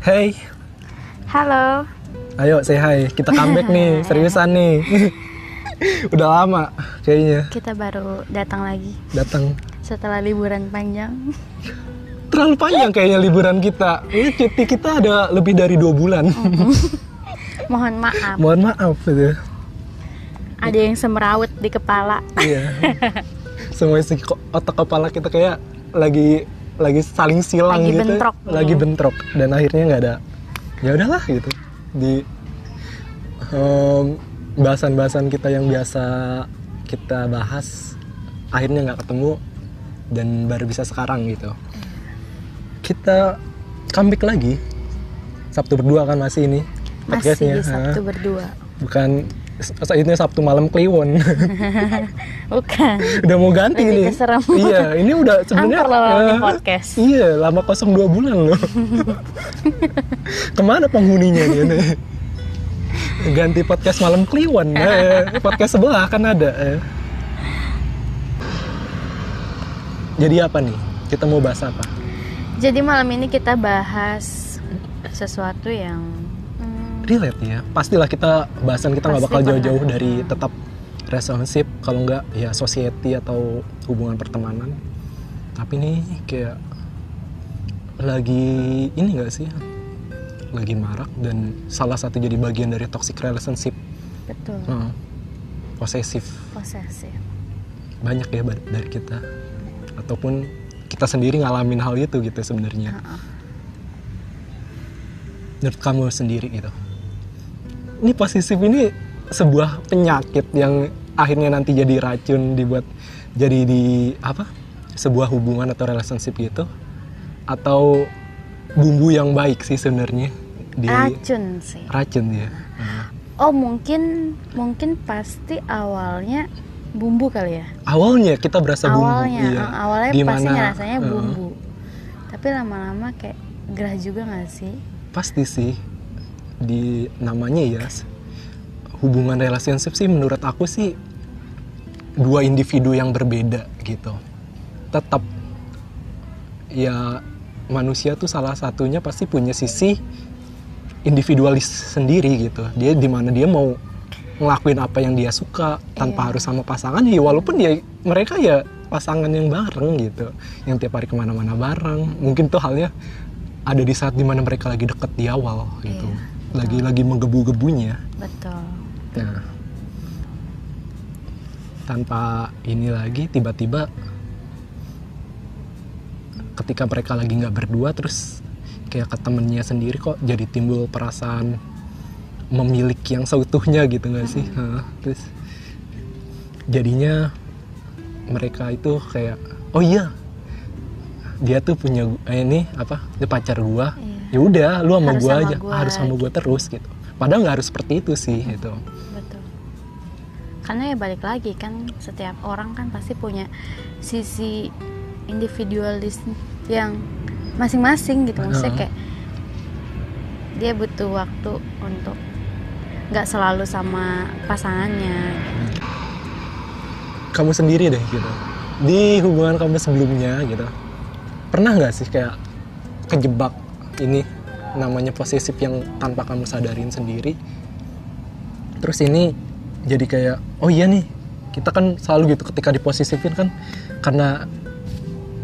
Hey, Halo, ayo say hi. Kita comeback nih, seriusan nih. Udah lama kayaknya kita baru datang lagi datang. setelah liburan panjang. Terlalu panjang kayaknya liburan kita. Ini cuti kita ada lebih dari dua bulan. Mohon maaf, Mohon maaf gitu. ada yang semrawut di kepala. Iya. Semua isi otak kepala kita kayak lagi lagi saling silang Lagi gitu. bentrok. Lagi bentrok dan akhirnya nggak ada. Ya udahlah gitu. Di em, bahasan-bahasan kita yang biasa kita bahas akhirnya nggak ketemu dan baru bisa sekarang gitu. Kita comeback lagi. Sabtu berdua kan masih ini Masih podcastnya. di Sabtu berdua. Bukan ini Sabtu malam Kliwon. Bukan. udah mau ganti Lebih nih. keserem. Iya, ini udah sebenarnya eh, podcast. Iya, lama kosong dua bulan loh. Ke mana penghuninya nih? Ganti podcast malam Kliwon. Eh, podcast sebelah kan ada. eh. Jadi apa nih? Kita mau bahas apa? Jadi malam ini kita bahas sesuatu yang Relate ya. Pastilah kita bahasan kita nggak bakal jauh-jauh dari tetap relationship kalau nggak ya society atau hubungan pertemanan. Tapi nih kayak lagi ini nggak sih? Lagi marak dan salah satu jadi bagian dari toxic relationship. betul Heeh. posesif posesif. banyak ya dari kita ataupun kita sendiri ngalamin hal itu gitu sebenarnya. Heeh. menurut kamu sendiri gitu ini posesif ini sebuah penyakit yang akhirnya nanti jadi racun dibuat jadi di apa sebuah hubungan atau relationship gitu. Atau bumbu yang baik sih sebenarnya di Racun sih. racun ya. Oh mungkin mungkin pasti awalnya bumbu kali ya. awalnya kita berasa bumbu awalnya iya. eh, awalnya pasti ngerasanya eh, bumbu. Tapi lama-lama kayak gerah juga gak sih? Pasti sih di namanya ya hubungan relationship sih menurut aku sih dua individu yang berbeda gitu. Tetap ya manusia tuh salah satunya pasti punya sisi individualis sendiri gitu. Dia di mana dia mau ngelakuin apa yang dia suka tanpa Iya. harus sama pasangan ya walaupun dia mereka ya pasangan yang bareng gitu yang tiap hari ke mana-mana bareng. Mungkin tuh halnya ada di saat di mana mereka lagi deket di awal gitu. Iya, lagi lagi menggebu-gebunya. Betul. Nah, tanpa ini lagi tiba-tiba ketika mereka lagi nggak berdua terus kayak ke temennya sendiri kok jadi timbul perasaan memiliki yang seutuhnya gitu nggak sih? Hah, terus jadinya mereka itu kayak oh iya dia tuh punya eh, ini apa dia pacar gua. Iya. Ya udah lu sama sama aja. gua. harus sama gua terus gitu. Padahal nggak harus seperti itu sih gitu. Betul. Karena ya balik lagi kan setiap orang kan pasti punya sisi individualis yang masing-masing gitu. Maksudnya kayak dia butuh waktu untuk nggak selalu sama pasangannya. Kamu sendiri deh gitu. Di hubungan kamu sebelumnya gitu pernah nggak sih kayak kejebak ini namanya posesif yang tanpa kamu sadarin sendiri. Terus ini jadi kayak oh iya nih kita kan selalu gitu ketika diposesifin kan karena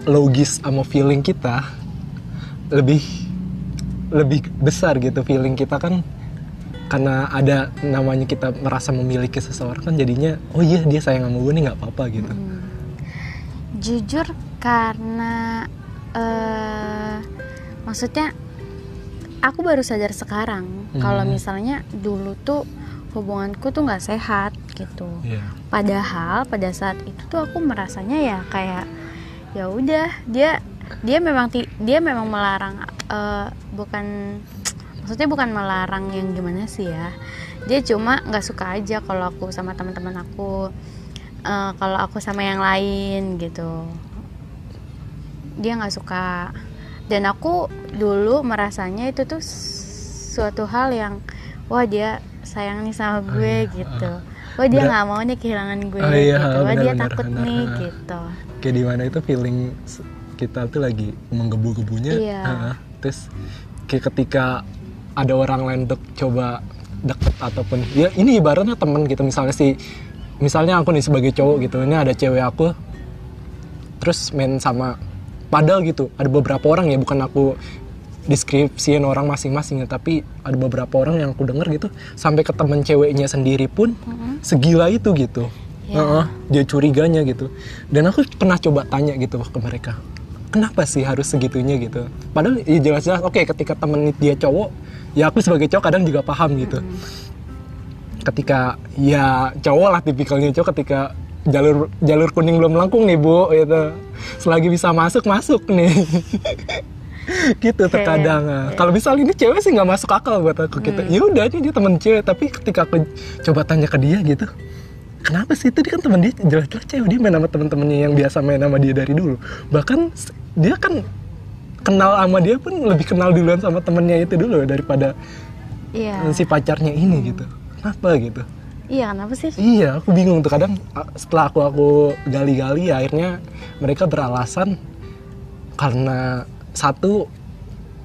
logis sama feeling kita lebih lebih besar gitu feeling kita kan. Karena ada namanya kita merasa memiliki seseorang kan jadinya oh iya dia sayang sama gue nih nggak apa-apa gitu. Hmm. Jujur karena eh maksudnya aku baru sadar sekarang kalau Hmm. misalnya dulu tuh hubunganku tuh nggak sehat gitu. Iya. Padahal pada saat itu tuh aku merasanya ya kayak ya udah dia dia memang ti- dia memang melarang eh, bukan maksudnya bukan melarang yang gimana sih ya dia cuma nggak suka aja kalau aku sama teman-teman aku eh, kalau aku sama yang lain gitu dia nggak suka dan aku dulu merasanya itu tuh suatu hal yang wah dia sayang nih sama gue iya. gitu. Wah dia nggak mau nih kehilangan gue Oh, iya, gitu. Wah dia benar, takut benar, nih benar. gitu. Kayak di mana itu feeling kita tuh lagi menggebu-gebunya Iya. terus kayak ketika ada orang lain untuk coba deket ataupun ya ini ibaratnya temen gitu. Misalnya si misalnya aku nih sebagai cowok gitu. Ini ada cewek aku terus main sama padahal gitu ada beberapa orang ya bukan aku deskripsiin orang masing-masing ya tapi ada beberapa orang yang aku denger gitu sampai ke temen ceweknya sendiri pun segila itu gitu. Ya. Heeh, dia curiganya gitu. Dan aku pernah coba tanya gitu ke mereka kenapa sih harus segitunya gitu? Padahal ya jelas-jelas oke ketika temen dia cowok ya aku sebagai cowok kadang juga paham gitu. Ketika ya cowok lah tipikalnya cowok ketika jalur jalur kuning belum melengkung nih bu gitu. Selagi bisa masuk masuk nih. Gitu terkadang nah. kalau misalnya ini cewek sih nggak masuk akal buat aku gitu. Ya udah ini dia temen cewek tapi ketika aku coba tanya ke dia gitu kenapa sih? Itu dia kan teman dia jelas-jelas cewek dia main sama temen-temennya yang biasa main sama dia dari dulu. Bahkan dia kan kenal sama dia pun lebih kenal duluan sama temennya itu dulu daripada Iya. si pacarnya ini gitu. Kenapa gitu Iya, kenapa sih? Iya, aku bingung tuh kadang setelah aku aku gali-gali ya, akhirnya mereka beralasan karena satu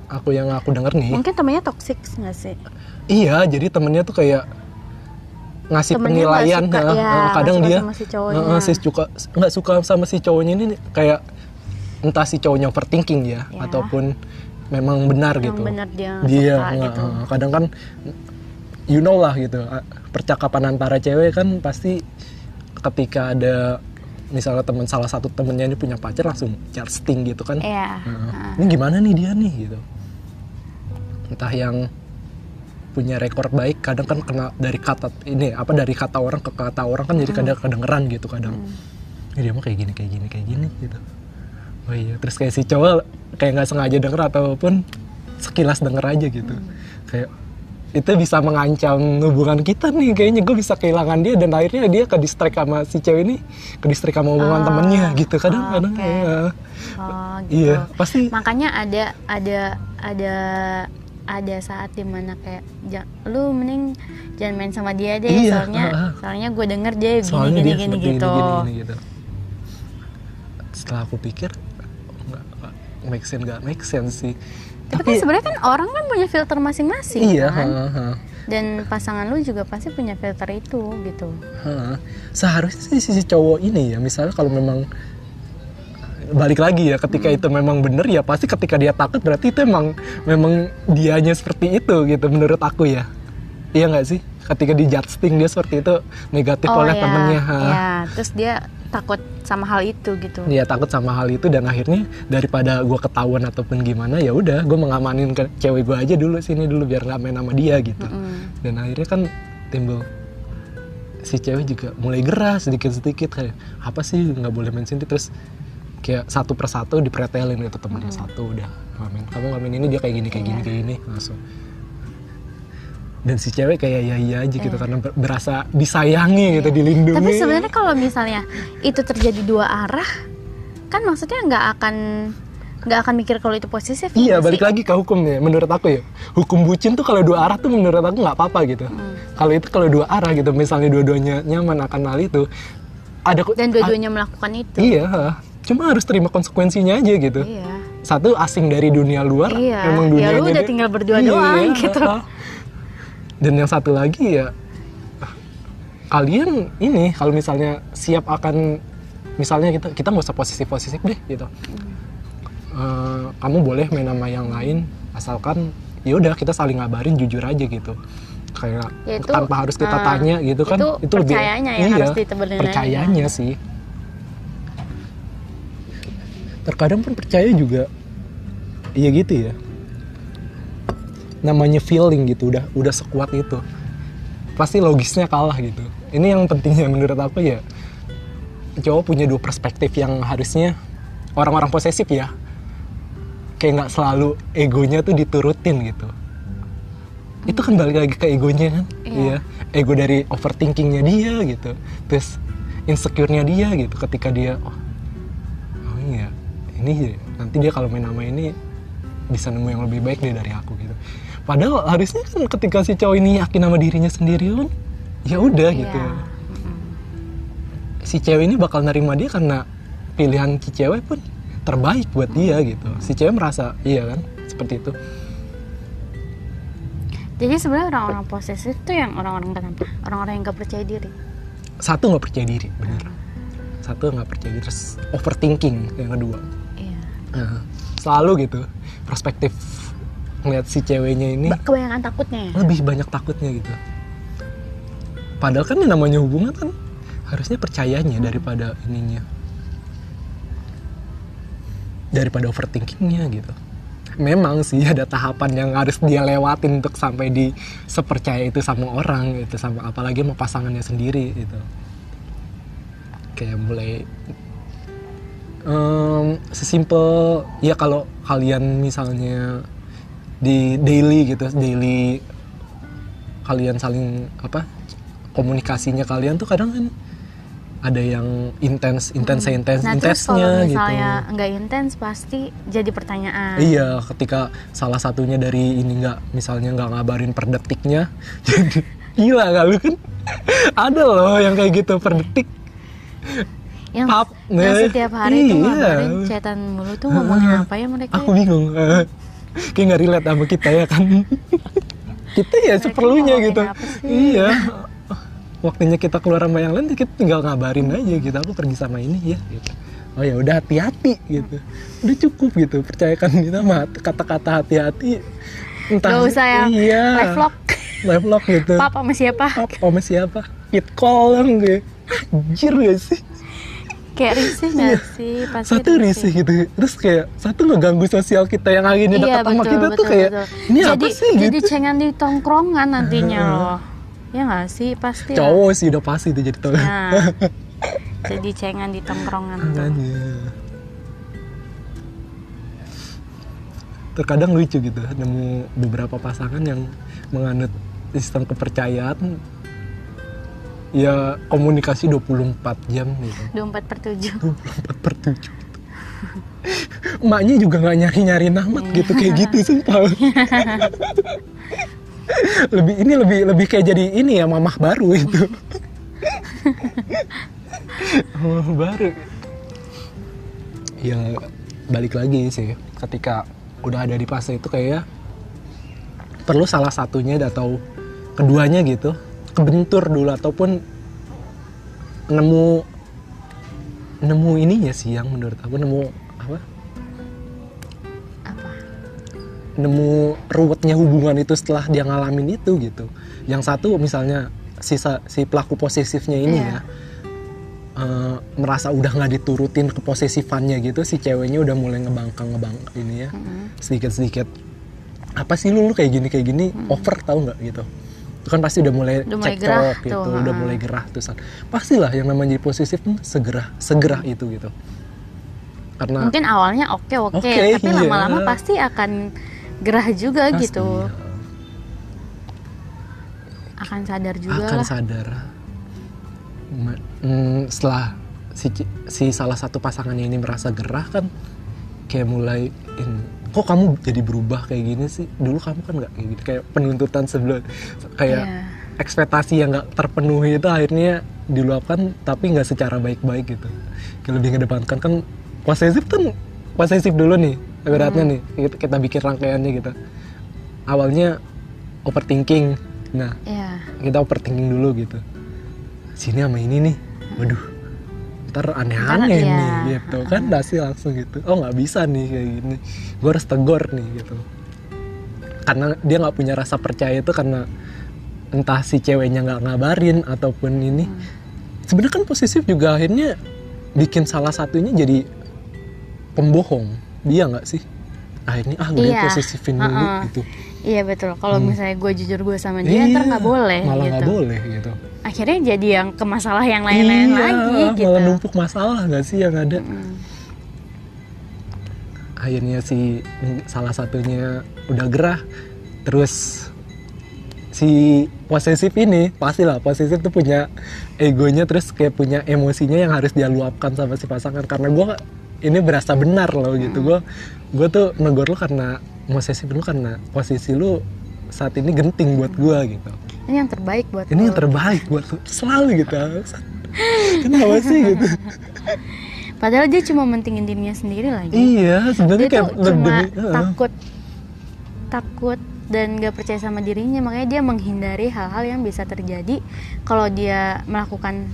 aku yang aku denger nih, Mungkin temennya toxic nggak sih? iya jadi temennya tuh kayak ngasih Temennya penilaian, suka, nah, ya, nah, kadang dia sama si cowoknya. uh, si suka nggak suka sama si cowoknya ini kayak entah si cowoknya overthinking ya, Ya. ataupun memang benar Yang gitu. benar dia dia suka nggak, gitu. kadang kan you know lah gitu percakapan antara cewek kan pasti ketika ada misalnya teman salah satu temennya ini punya pacar langsung sting gitu kan. Iya. Uh, Heeh. ini gimana nih dia nih gitu. Entah yang punya rekor baik kadang kan kena dari kata ini apa dari kata orang ke kata orang kan jadi kadang kedengeran gitu kadang. "Ini dia mah kayak gini kayak gini kayak gini gitu. Oh iya terus kayak si cowok kayak nggak sengaja denger ataupun sekilas denger aja gitu. Kayak itu bisa mengancam hubungan kita nih kayaknya gue bisa kehilangan dia dan akhirnya dia ke distract sama si cewek ini ke distract sama hubungan Ah, temennya gitu kadang-kadang oke. iya. Oh, gitu. iya pasti Makanya ada ada ada ada saat di mana kayak "Ja- lu mending jangan main sama dia deh Iya, soalnya heeh. soalnya gue denger dia gini soalnya gini dia gini seperti gitu. ini, gini, gini, gitu. Setelah aku pikir nggak make sense nggak make sense sih. Tapi, kan sebenarnya kan orang kan punya filter masing-masing iya, kan. ha, ha, Dan pasangan lu juga pasti punya filter itu gitu. ha. seharusnya sih sisi cowok ini ya misalnya kalau memang balik lagi ya ketika Hmm. itu memang bener ya pasti ketika dia takut berarti itu emang memang dianya seperti itu gitu menurut aku ya iya nggak sih ketika di judging dia seperti itu negatif oleh ya, temennya ha. ya. Terus dia takut sama hal itu gitu. Dia takut sama hal itu dan akhirnya daripada gue ketahuan ataupun gimana ya udah gue mengamanin ke cewek gue aja dulu sini dulu biar nggak main sama dia gitu. Mm. Dan akhirnya kan timbul si cewek juga mulai gerah sedikit sedikit kayak apa sih nggak boleh main sini terus kayak satu persatu dipretelin gitu temennya satu udah nggak main kamu nggak main ini dia kayak gini kayak gini Iya. kayak gini langsung dan si cewek kayak ya iya aja gitu karena ber- berasa disayangi gitu dilindungi Iya. Tapi sebenarnya kalau misalnya itu terjadi dua arah, kan maksudnya nggak akan nggak akan mikir kalau itu posesif. Iya, nggak balik sih? lagi ke hukum nih. Menurut aku ya, hukum bucin tuh kalau dua arah tuh menurut aku nggak apa-apa gitu. Hmm. Kalau itu kalau dua arah gitu, misalnya dua-duanya nyaman akan hal itu, ada Dan dua-duanya melakukan itu. iya, cuma harus terima konsekuensinya aja gitu. Iya. Satu asing dari dunia luar, Iya, emang ya dunia lu udah tinggal berdua doang, gitu. Dan yang satu lagi ya, kalian ini kalau misalnya siap akan, misalnya kita kita nggak usah posisi-posisi deh gitu. Eh, kamu boleh main sama yang lain asalkan ya udah kita saling ngabarin jujur aja gitu kayak Ya itu, tanpa harus kita eh, tanya gitu kan itu percayanya ya, harus ditebalin aja. percayanya sih terkadang pun percaya juga iya gitu ya namanya feeling gitu udah udah sekuat itu. Pasti logisnya kalah gitu. Ini yang pentingnya menurut aku ya. Cowok punya dua perspektif yang harusnya orang-orang posesif ya. Kayak nggak selalu egonya tuh diturutin gitu. Itu kan balik lagi ke egonya kan? Iya. ego dari overthinkingnya dia gitu. Terus insecure-nya dia gitu ketika dia oh, oh iya ini nanti dia kalau main nama ini bisa nemu yang lebih baik deh dari aku gitu padahal harusnya kan ketika si cowok ini yakin sama dirinya sendiri kan ya udah gitu Iya. si cewek ini bakal nerima dia karena pilihan si cewek pun terbaik buat dia gitu si cewek merasa iya kan seperti itu Jadi sebenarnya orang-orang posesif tuh yang orang-orang kenapa? Orang-orang yang gak percaya diri. satu nggak percaya diri bener satu nggak percaya diri terus overthinking yang kedua Iya. Nah, selalu gitu perspektif ngeliat si ceweknya ini Ba- Kebanyakan takutnya ya. lebih banyak takutnya gitu. Padahal kan yang namanya hubungan kan? Harusnya percayanya daripada ininya. Daripada overthinkingnya gitu. Memang sih ada tahapan yang harus dia lewatin untuk sampai di sepercaya itu sama orang gitu sama apalagi sama pasangannya sendiri gitu. Kayak mulai em, sesimpel ya kalau kalian misalnya di daily gitu daily kalian saling apa komunikasinya kalian tuh kadang kan ada yang intens intens intens Nah terus kalau intensnya gitu misalnya nggak intens pasti jadi pertanyaan. iya ketika salah satunya dari ini nggak misalnya nggak ngabarin per detiknya jadi gila nggak lu kan ada loh yang kayak gitu per detik Yang, Pap, yang setiap hari tuh Iya. ngabarin chatan mulu tuh ngomongin apa ya mereka? aku bingung Eh, kayak nggak relate sama kita ya kan? Kita ya seperlunya ngomongin gitu. iya. Waktunya kita keluar sama yang lain kita tinggal ngabarin aja gitu. Aku pergi sama ini ya gitu. Oh ya udah hati-hati gitu. Udah cukup gitu percayakan kita sama kata-kata hati-hati. Entah Gak usah yang iya, live vlog. live vlog gitu. Pap sama siapa? Pap sama siapa? Fit call gue anjir gak sih Kayak risih nggak sih? Pasti Iya. satu risih gitu terus kayak satu ngeganggu sosial kita yang akhirnya Iya dekat sama kita betul tuh kayak betul. ini jadi, apa sih Jadi gitu cengan di tongkrongan nantinya loh. Ya nggak sih pasti. lah. cowok sih udah pasti tuh jadi tuh Nah, jadi cengan di tongkrongan. Terkadang lucu gitu, nemu beberapa pasangan yang menganut sistem kepercayaan ya komunikasi 24 jam gitu. 24 per 7 24 per 7 gitu. Emaknya juga nggak nyari-nyari namat gitu kayak gitu sumpah. lebih ini lebih lebih kayak jadi ini ya mamah baru itu. mamah baru. Ya balik lagi sih ketika udah ada di fase itu kayak perlu salah satunya atau keduanya gitu kebentur dulu ataupun nemu nemu ininya sih yang menurut aku nemu apa? Apa? nemu ruwetnya hubungan itu setelah dia ngalamin itu gitu. Yang satu misalnya sisa si pelaku posesifnya ini Iya. ya eh, merasa udah nggak diturutin keposesifannya gitu si ceweknya udah mulai ngebangkang ngebangkang ini ya. Mm-mm. sedikit sedikit apa sih lu, lu kayak gini kayak gini over tau nggak? gitu itu kan pasti udah mulai Udah mulai gerah gitu tuh, udah mulai gerah tuh San. pastilah yang namanya jadi posesif tuh segera segera itu gitu karena Mungkin awalnya oke oke, Oke, tapi iya. lama-lama pasti akan gerah juga pasti, gitu. Akan sadar juga akan lah. sadar Ma- mm, setelah si si salah satu pasangannya ini merasa gerah kan kayak mulai in- kok kamu jadi berubah kayak gini sih? Dulu kamu kan nggak kayak gitu kayak penuntutan sebelum kayak Iya. ekspektasi yang nggak terpenuhi itu akhirnya diluapkan tapi nggak secara baik-baik gitu. Kayak lebih ngedepankan kan posesif kan posesif dulu nih ibaratnya nih kita, kita bikin rangkaiannya gitu. Awalnya overthinking nah Iya. kita overthinking dulu gitu. Sini sama ini nih waduh ntar aneh-aneh iya. nih gitu kan pasti langsung gitu oh nggak bisa nih kayak gini gue harus tegur nih gitu karena dia nggak punya rasa percaya itu karena entah si ceweknya nggak ngabarin ataupun ini Hmm. sebenarnya kan posesif juga akhirnya bikin salah satunya jadi pembohong dia nggak sih akhirnya ah gue Iya. posesifin dulu Heeh. gitu Iya betul. Kalau Hmm. misalnya gue jujur gue sama dia, ntar Iya, nggak boleh malah gitu. nggak boleh gitu Akhirnya jadi yang ke masalah yang lain-lain Iya, lagi gitu. malah numpuk masalah nggak sih yang ada Mm. akhirnya si salah satunya udah gerah terus si posesif ini pastilah posesif tuh punya egonya terus kayak punya emosinya yang harus dia luapkan sama si pasangan karena gua ini berasa benar loh gitu Hmm. gua gua tuh negor lu karena posesif lu karena posisi lu saat ini genting buat gua gitu Ini yang terbaik buat ini lo. yang terbaik buat lu selalu gitu kenapa sih gitu Padahal dia cuma mentingin dirinya sendiri lagi. iya sebenarnya kayak cuma heeh. takut takut dan gak percaya sama dirinya makanya dia menghindari hal-hal yang bisa terjadi kalau dia melakukan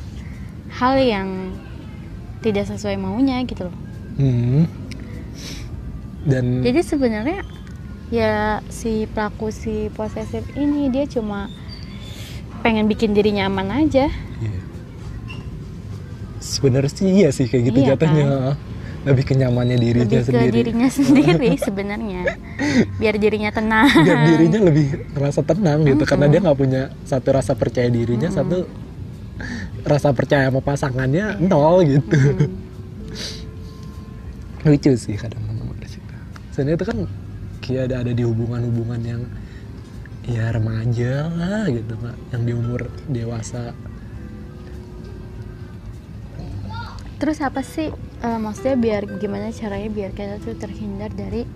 hal yang tidak sesuai maunya gitu loh Hmm. Dan jadi sebenarnya ya si pelaku si posesif ini dia cuma pengen bikin dirinya aman aja Iya. Sebenarnya sih iya sih kayak gitu Iya jatuhnya. Lebih kenyamannya dirinya lebih ke sendiri. dirinya sendiri sebenarnya biar dirinya tenang Biar dirinya lebih merasa tenang gitu karena dia nggak punya satu rasa percaya dirinya, satu rasa percaya sama pasangannya nol gitu. Lucu sih kadang nemu di situ. Sebenarnya itu kan kayak ada ada di hubungan-hubungan yang ya remaja lah gitu pak, yang di umur dewasa Terus apa sih eh, maksudnya biar gimana caranya biar kita tuh terhindar dari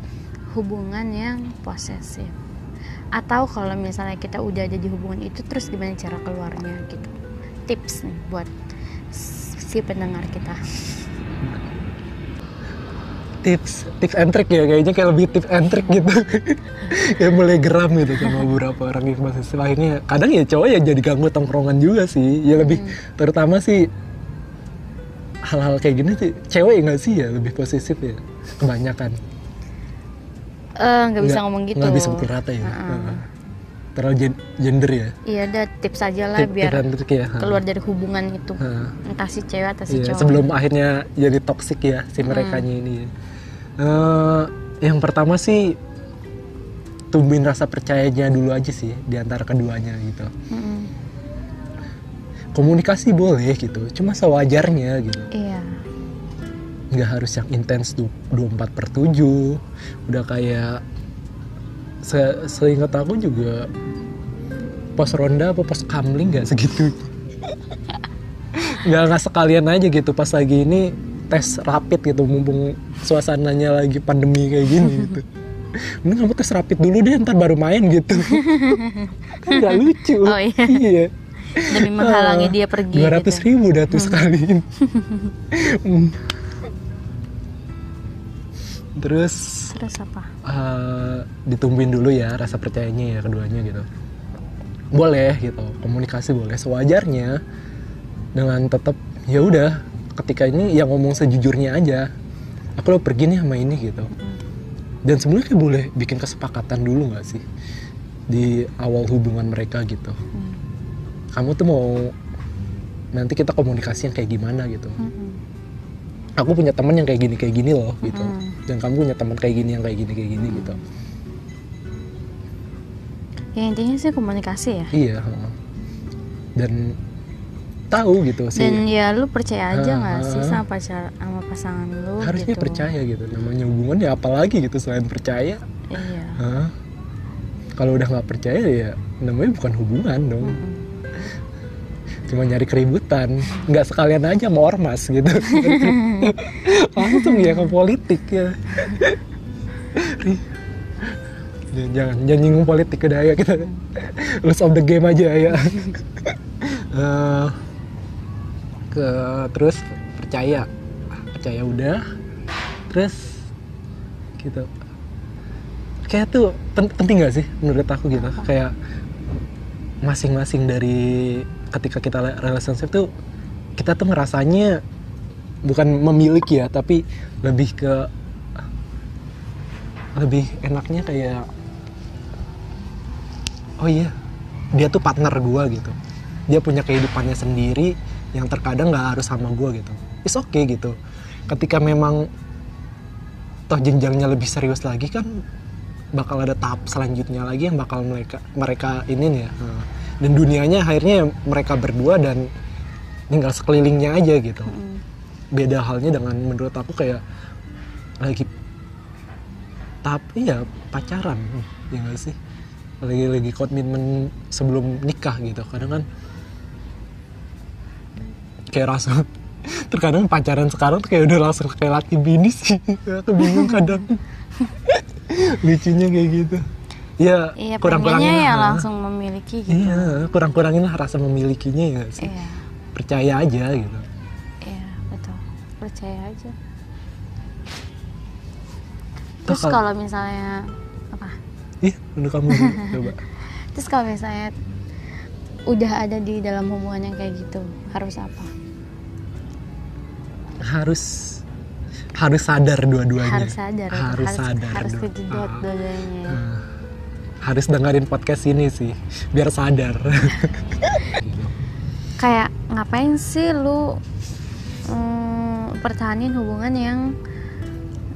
hubungan yang posesif? Atau kalau misalnya kita udah ada di hubungan itu terus gimana cara keluarnya gitu? Tips nih buat si pendengar kita. Tips tips and trick ya kayaknya kayak lebih tips and trick gitu kayak mulai geram gitu sama beberapa orang yang masih akhirnya kadang ya cowok ya jadi ganggu tongkrongan juga sih ya lebih terutama sih hal-hal kayak gini sih cewek nggak sih ya lebih posesif ya kebanyakan Eh nggak bisa ngomong gitu. nggak bisa pukul rata ya Heeh. terlalu gen- gender ya Iya, ada tips aja lah Tip- biar trick ya keluar dari hubungan itu. Heeh. Entah si cewek atau si Iya, cowok. sebelum akhirnya jadi toksik ya si mereka ini. Eh, yang pertama sih tumbuhin rasa percayanya dulu aja sih di antara keduanya gitu. Mm-mm. Komunikasi boleh gitu, cuma sewajarnya gitu. Iya. Nggak harus yang intens du- 24 per 7. Udah kayak se seingat aku juga pos ronda apa pos kamling nggak segitu. nggak nggak sekalian aja gitu pas lagi ini tes rapid gitu mumpung suasananya lagi pandemi kayak gini gitu mending kamu tes rapid dulu deh ntar baru main gitu kan nggak lucu Oh, iya. iya Demi menghalangi dia pergi. dua ratus gitu. ribu dah tuh sekali Hmm. terus Terus apa? eh, ditumbuhin dulu ya rasa percayanya ya keduanya gitu boleh gitu komunikasi boleh sewajarnya dengan tetap ya udah ketika ini yang ngomong sejujurnya aja aku lo pergi nih sama ini gitu dan sebenarnya kayak boleh bikin kesepakatan dulu nggak sih di awal hubungan mereka gitu Hmm. kamu tuh mau nanti kita komunikasi yang kayak gimana gitu Mm-mm. aku punya teman yang kayak gini kayak gini loh gitu Mm. dan kamu punya teman kayak gini yang kayak gini kayak gini gitu Ya intinya sih komunikasi ya. Iya. Dan tahu gitu sih. Dan ya lu percaya aja nggak Ah. sih sama pacar sama pasangan lu Harusnya gitu. percaya gitu. Namanya hubungan ya apalagi gitu selain percaya. Iya. Kalau udah nggak percaya ya namanya bukan hubungan dong. Mm-mm. Cuma nyari keributan. Nggak sekalian aja mau ormas gitu. Langsung ya ke politik ya. Jangan, jangan, jangan nyinggung politik udah ya kita rules of the game aja ya. Eh, ke terus percaya. Percaya udah terus gitu. Kayak tuh pen- penting gak sih menurut aku gitu? Kayak masing-masing dari ketika kita relationship tuh kita tuh ngerasanya bukan memiliki ya tapi lebih ke lebih enaknya kayak oh iya dia tuh partner gua gitu. Dia punya kehidupannya sendiri yang terkadang nggak harus sama gua gitu. It's okay gitu. Ketika memang toh jenjangnya lebih serius lagi kan bakal ada tahap selanjutnya lagi yang bakal mereka mereka ini ya. Nah, dan dunianya akhirnya mereka berdua dan tinggal sekelilingnya aja gitu. Beda halnya dengan menurut aku kayak lagi tapi ya pacaran ya nggak sih? Lagi lagi komitmen sebelum nikah gitu. Kadang kan kayak rasa terkadang pacaran sekarang tuh kayak udah langsung kayak laki bini sih aku bingung kadang lucunya kayak gitu ya Iya, kurang-kurangin pengennya ya lah. langsung memiliki gitu. iya kurang-kurangin lah rasa memilikinya ya sih Iya, percaya aja gitu iya, betul. Percaya aja. Terus kalau- misalnya apa? ih menurut kamu dulu coba terus kalau misalnya udah ada di dalam hubungan yang kayak gitu harus apa harus harus sadar dua-duanya. Harus sadar itu. harus, sadar harus dua- kejedot dua-duanya. Ah. harus dengerin podcast ini sih biar sadar. Kayak ngapain sih lu mm, pertahanin hubungan yang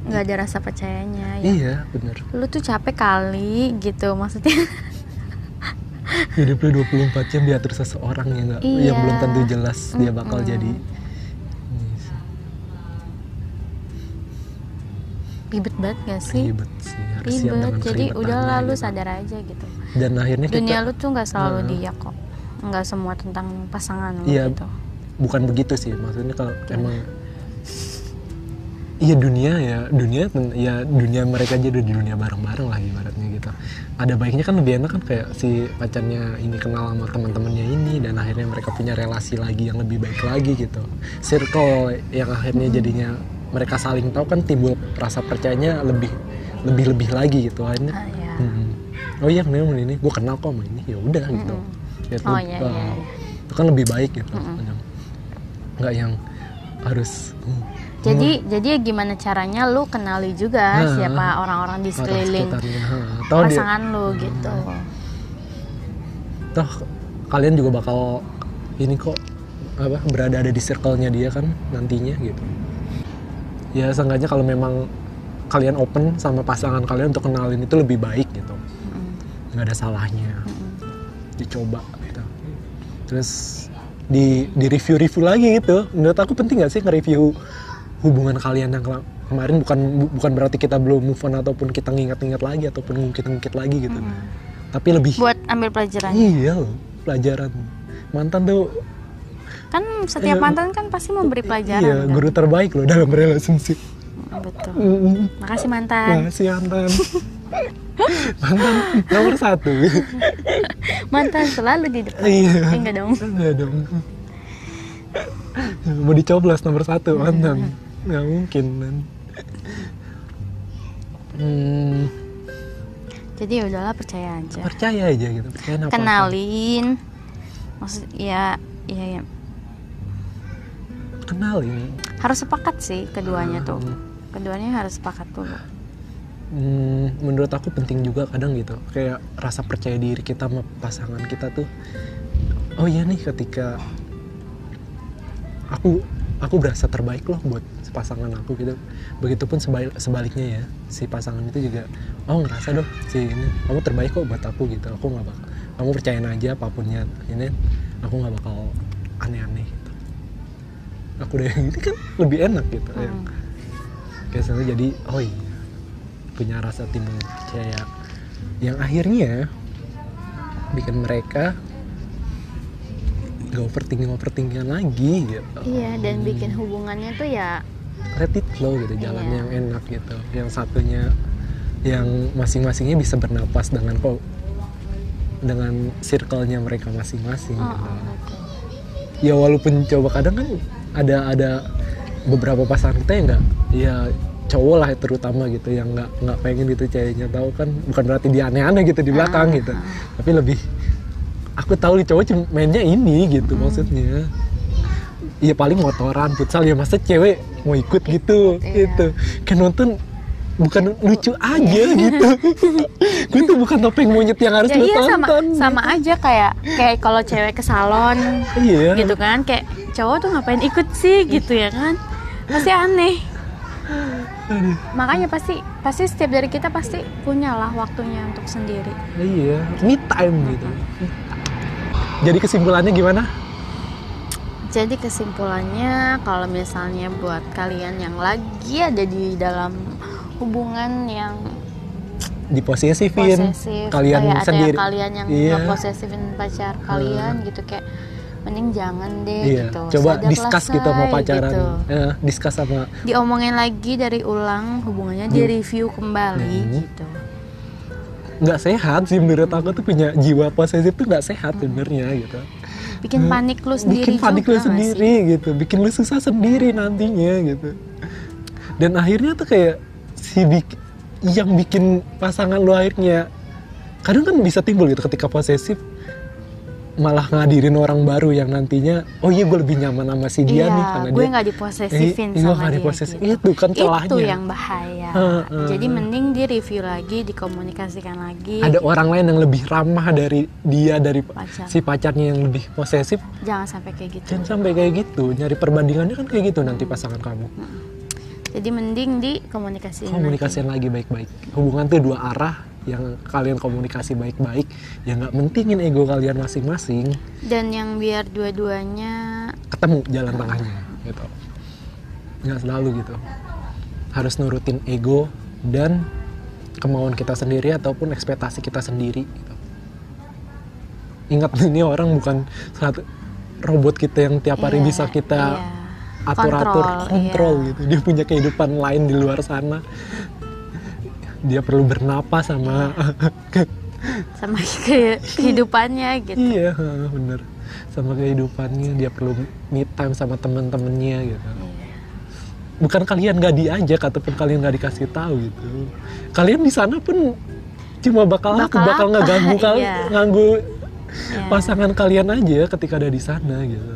nggak ada rasa percayanya ya? Iya bener. Lu tuh capek kali gitu maksudnya. Hidup lu 24 jam diatur seseorang yang nggak? Yang Iya. belum tentu jelas dia bakal jadi ribet banget gak sih? Ribet sih harus ribet jadi udah lalu gitu. sadar aja gitu. Dan akhirnya kita dunia lu tuh nggak selalu Nah. dia kok. Nggak semua tentang pasangan lu Iya. gitu. bukan begitu sih. Maksudnya kalau emang iya dunia ya. Dunia ya dunia mereka aja udah di dunia bareng-bareng lah ibaratnya gitu. Ada baiknya kan lebih enak kan kayak si pacarnya ini kenal sama teman-temannya ini dan akhirnya mereka punya relasi lagi yang lebih baik lagi gitu. Circle yang akhirnya jadinya mereka saling tahu kan timbul rasa percayanya lebih lebih lebih lagi gitu akhirnya ah, ya. hmm, oh iya memang ini gue kenal kok sama ini ya udah gitu Ya, Oh, itu, iya, uh, iya, iya. itu kan lebih baik gitu Mm-mm. Yang- nggak yang harus hmm, jadi jadi gimana caranya lu kenali juga Ah. siapa orang-orang di sekeliling ha. Tahu dia- pasangan lu gitu toh kalian juga bakal ini kok apa berada ada di circle-nya dia kan nantinya gitu ya seenggaknya kalau memang kalian open sama pasangan kalian untuk kenalin itu lebih baik gitu. Nggak ada salahnya. Mm-mm. dicoba gitu. Terus di di review review lagi gitu. Menurut aku penting nggak sih nge-review hubungan kalian yang kemarin bukan bu- bukan berarti kita belum move on ataupun kita nginget-nginget lagi ataupun ngungkit-ngungkit lagi gitu. Mm-mm. tapi lebih buat ambil pelajaran iya loh pelajaran. Mantan tuh kan setiap Iya. mantan kan pasti memberi pelajaran iya kan? guru terbaik loh dalam relationship betul Mm, makasih mantan makasih mantan mantan nomor satu mantan selalu di depan iya Eh, enggak dong Enggak dong. Mau dicoblos nomor satu mantan. Nggak mungkin kan. Hmm, jadi ya udahlah percaya aja percaya aja gitu. Percaya apa kenalin maksud ya ya, ya. Kenalin. harus sepakat sih keduanya tuh Hmm, keduanya harus sepakat dulu hmm, menurut aku penting juga kadang gitu. Kayak rasa percaya diri kita sama pasangan kita tuh. Oh iya nih ketika aku aku berasa terbaik loh buat pasangan aku gitu. Begitupun sebalik, sebaliknya ya si pasangan itu juga oh ngerasa dong si ini kamu terbaik kok buat aku gitu. Aku nggak bakal kamu percayain aja apapunnya ini aku nggak bakal aneh-aneh. Aku udah yang ini kan lebih enak gitu ya. Hmm. Kayak sebenarnya jadi oh iya punya rasa timbul percaya yang akhirnya bikin mereka gak overthinking overthinkingan lagi gitu iya dan bikin hubungannya tuh ya let it flow gitu jalan Iya. yang enak gitu yang satunya yang masing-masingnya bisa bernapas dengan kok dengan circle-nya mereka masing-masing oh, gitu. oh, betul. Ya walaupun coba kadang kan ada ada beberapa pasangan kita yang nggak ya cowok lah terutama gitu yang nggak nggak pengen gitu ceweknya tahu kan bukan berarti dia aneh-aneh gitu di belakang Ah, gitu ah. tapi lebih aku tahu nih cowok mainnya ini gitu Hmm. maksudnya Iya paling motoran futsal ya masa cewek mau ikut gitu iya. gitu kan nonton bukan lucu aja gitu. Gue tuh bukan topeng monyet yang harus ya lu iya sama sama aja kayak kayak kalau cewek ke salon iya. gitu kan kayak cowok tuh ngapain ikut sih gitu ya kan? Pasti aneh. Makanya pasti pasti setiap dari kita pasti punyalah waktunya untuk sendiri. Iya, me time gitu. Jadi kesimpulannya gimana? jadi kesimpulannya kalau misalnya buat kalian yang lagi ada di dalam hubungan yang Diposesifin. posesif kalian kayak ada sendiri. yang kalian yang Iya. ngeposesifin pacar kalian gitu kayak mending jangan deh Iya, gitu coba Sadarlah, discuss gitu say, pacaran. gitu. Eh, discuss sama diomongin lagi dari ulang hubungannya di review kembali Hmm. gitu nggak sehat sih menurut aku tuh punya jiwa posesif tuh nggak sehat sebenarnya gitu. bikin panik lu sendiri bikin panik juga lu nggak sih? sendiri gitu, bikin lu susah sendiri nantinya gitu. Dan akhirnya tuh kayak si bik- yang bikin pasangan lu akhirnya kadang kan bisa timbul gitu ketika posesif malah ngadirin orang baru yang nantinya oh iya gue lebih nyaman sama si dia iya, nih karena gue dia nggak diposesifin Eh, iya, sama dia diposesif. gitu. Itu kan celahnya. itu yang bahaya Heeh. jadi mending di review lagi dikomunikasikan lagi ada orang lain yang lebih ramah dari dia dari Pacar. si pacarnya yang lebih posesif jangan sampai kayak gitu jangan sampai kayak gitu nyari perbandingannya kan kayak gitu nanti pasangan kamu jadi mending dikomunikasiin komunikasiin lagi baik-baik. Hubungan tuh dua arah yang kalian komunikasi baik-baik ya nggak mentingin ego kalian masing-masing. Dan yang biar dua-duanya ketemu jalan tengahnya gitu. Nggak selalu gitu. Harus nurutin ego dan kemauan kita sendiri ataupun ekspektasi kita sendiri gitu. ingat ini orang bukan satu robot kita yang tiap hari Iya, bisa kita iya. Atur-atur Kontrol, kontrol iya. gitu. Dia punya kehidupan lain di luar sana. Dia perlu bernapas sama sama ke- kehidupannya gitu. Iya bener. Sama kehidupannya dia perlu me time sama temen-temennya gitu. Iya. bukan kalian gak diajak ataupun kalian gak dikasih tahu gitu. Kalian di sana pun cuma bakal aku Bakal bakal apa? ngeganggu kali Iya. nganggu Iya, pasangan kalian aja ketika ada di sana gitu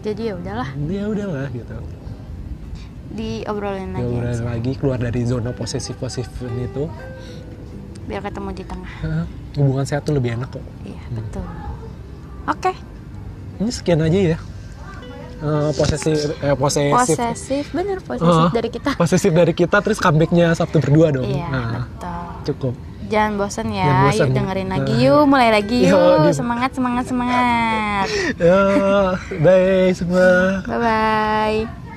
jadi ya udahlah. Ya udahlah gitu. Diobrolin lagi aja. lagi keluar dari zona posesif posesif itu biar ketemu di tengah. Hubungan sehat tuh lebih enak kok. Iya Hmm. betul. Oke. Ini sekian aja ya. Eh, posesif eh, posesif. Posesif bener posesif Oh. dari kita. posesif dari kita terus comebacknya Sabtu berdua dong. Iya nah betul. cukup jangan bosan ya Jangan bosan. yuk dengerin lagi Nah. yuk mulai lagi yuk di- semangat semangat semangat ya bye semua bye bye